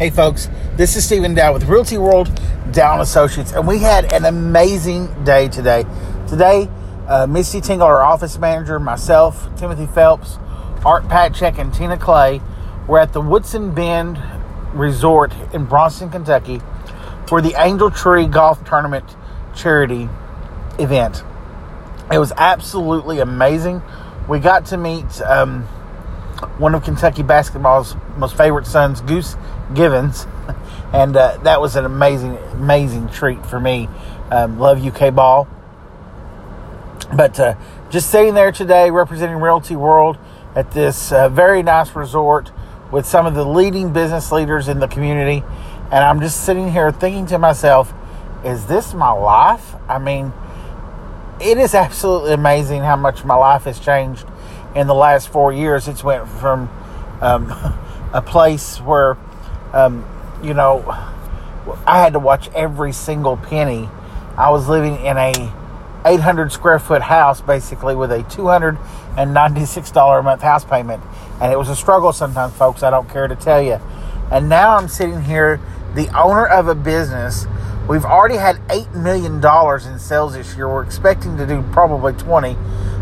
Hey, folks, this is Stephen Dow with Realty World Dow Associates, and we had an amazing day today. Today, uh, Misty Tingle, our office manager, myself, Timothy Phelps, Art Patchek, and Tina Clay were at the Woodson Bend Resort in Bronston, Kentucky for the Angel Tree Golf Tournament charity event. It was absolutely amazing. We got to meet um, one of Kentucky basketball's most favorite sons, Goose Givens, and uh, that was an amazing, amazing treat for me. Um, love UK ball. But uh, just sitting there today representing Realty World at this uh, very nice resort with some of the leading business leaders in the community. And I'm just sitting here thinking to myself, is this my life? I mean, it is absolutely amazing how much my life has changed in the last four years. It's went from um, a place where, um, you know, I had to watch every single penny. I was living in a 800 square foot house, basically with a 296 dollar a month house payment, and it was a struggle sometimes, folks. I don't care to tell you. And now I'm sitting here, the owner of a business. We've already had $8 million in sales this year. We're expecting to do probably 20,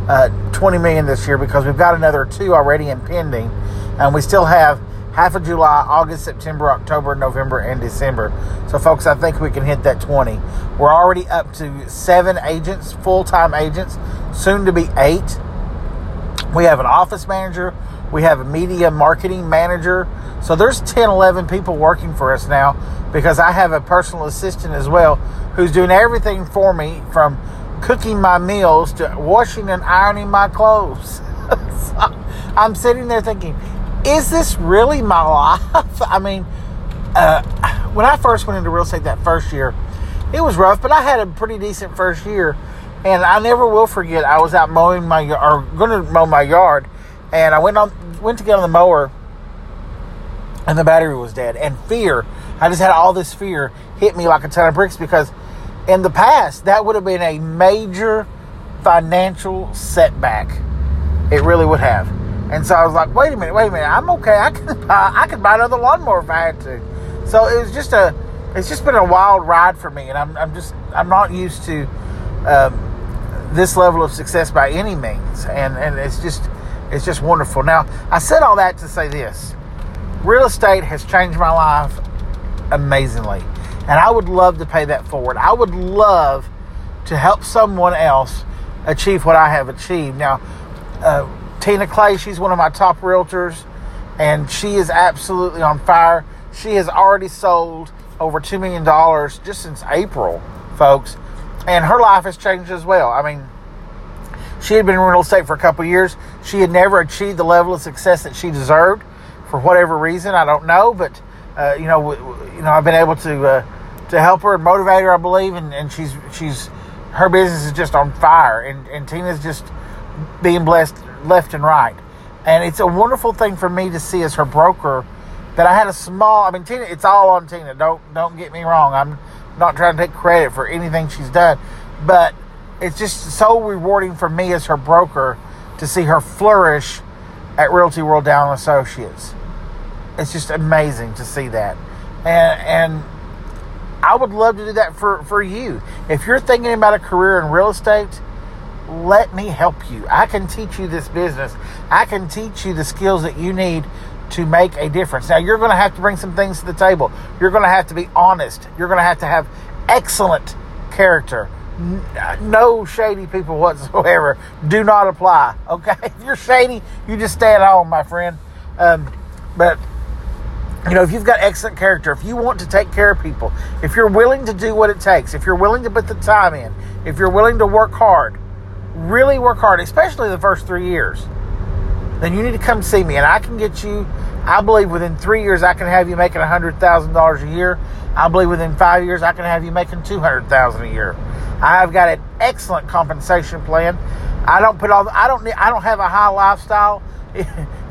uh, 20 million this year because we've got another two already impending. And we still have half of July, August, September, October, November, and December. So, folks, I think we can hit that 20. We're already up to seven agents, full time agents, soon to be eight. We have an office manager, we have a media marketing manager. So, there's 10, 11 people working for us now because I have a personal assistant as well who's doing everything for me from cooking my meals to washing and ironing my clothes. so I'm sitting there thinking, is this really my life? I mean, uh, when I first went into real estate that first year, it was rough, but I had a pretty decent first year. And I never will forget, I was out mowing my or going to mow my yard, and I went on went to get on the mower, and the battery was dead. And fear, I just had all this fear hit me like a ton of bricks because in the past that would have been a major financial setback. It really would have. And so I was like, wait a minute, wait a minute, I'm okay. I can buy, I could buy another lawnmower if I had to. So it was just a, it's just been a wild ride for me, and I'm, I'm just, I'm not used to um, this level of success by any means, and and it's just, it's just wonderful. Now I said all that to say this: real estate has changed my life amazingly, and I would love to pay that forward. I would love to help someone else achieve what I have achieved. Now. Uh, Tina Clay, she's one of my top realtors, and she is absolutely on fire. She has already sold over $2 million just since April, folks, and her life has changed as well. I mean, she had been in real estate for a couple years. She had never achieved the level of success that she deserved for whatever reason. I don't know, but uh, you know, w- you know, I've been able to uh, to help her and motivate her, I believe, and, and she's she's her business is just on fire, and and Tina's just being blessed left and right. And it's a wonderful thing for me to see as her broker that I had a small. I mean, Tina, it's all on Tina. Don't don't get me wrong. I'm not trying to take credit for anything she's done, but it's just so rewarding for me as her broker to see her flourish at Realty World Dow Associates. It's just amazing to see that, and and I would love to do that for for you. If you're thinking about a career in real estate let me help you. I can teach you this business. I can teach you the skills that you need to make a difference. Now, you're going to have to bring some things to the table. You're going to have to be honest. You're going to have to have excellent character. No shady people whatsoever. Do not apply. Okay? If you're shady, you just stay at home, my friend. Um, but you know, if you've got excellent character, if you want to take care of people, if you're willing to do what it takes, if you're willing to put the time in, if you're willing to work hard, really work hard, especially the first three years, then you need to come see me. And I can get you, I believe within three years, I can have you making $100,000 a year. I believe within five years, I can have you making 200000 a year. I've got an excellent compensation plan. I don't put all, the, I don't need, I don't have a high lifestyle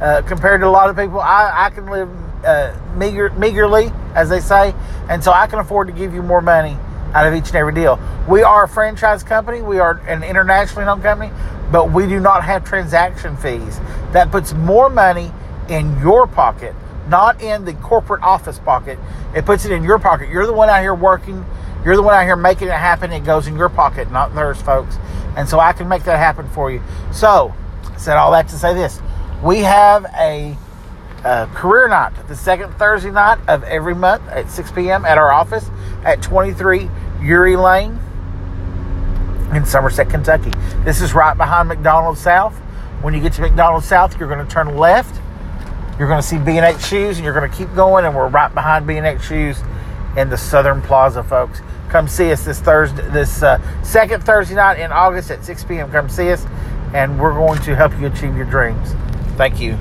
uh, compared to a lot of people. I, I can live uh, meager, meagerly, as they say, and so I can afford to give you more money out of each and every deal. We are a franchise company, we are an internationally known company, but we do not have transaction fees. That puts more money in your pocket not in the corporate office pocket. It puts it in your pocket. You're the one out here working. You're the one out here making it happen. It goes in your pocket, not theirs, folks. And so I can make that happen for you. So, I said all that to say this. We have a, a career night, the second Thursday night of every month at 6 p.m. at our office at 23 Uri Lane in Somerset, Kentucky. This is right behind McDonald's South. When you get to McDonald's South, you're going to turn left. You're going to see B&H Shoes, and you're going to keep going, and we're right behind B&H Shoes in the Southern Plaza, folks. Come see us this Thursday, this uh, second Thursday night in August at 6 p.m. Come see us, and we're going to help you achieve your dreams. Thank you.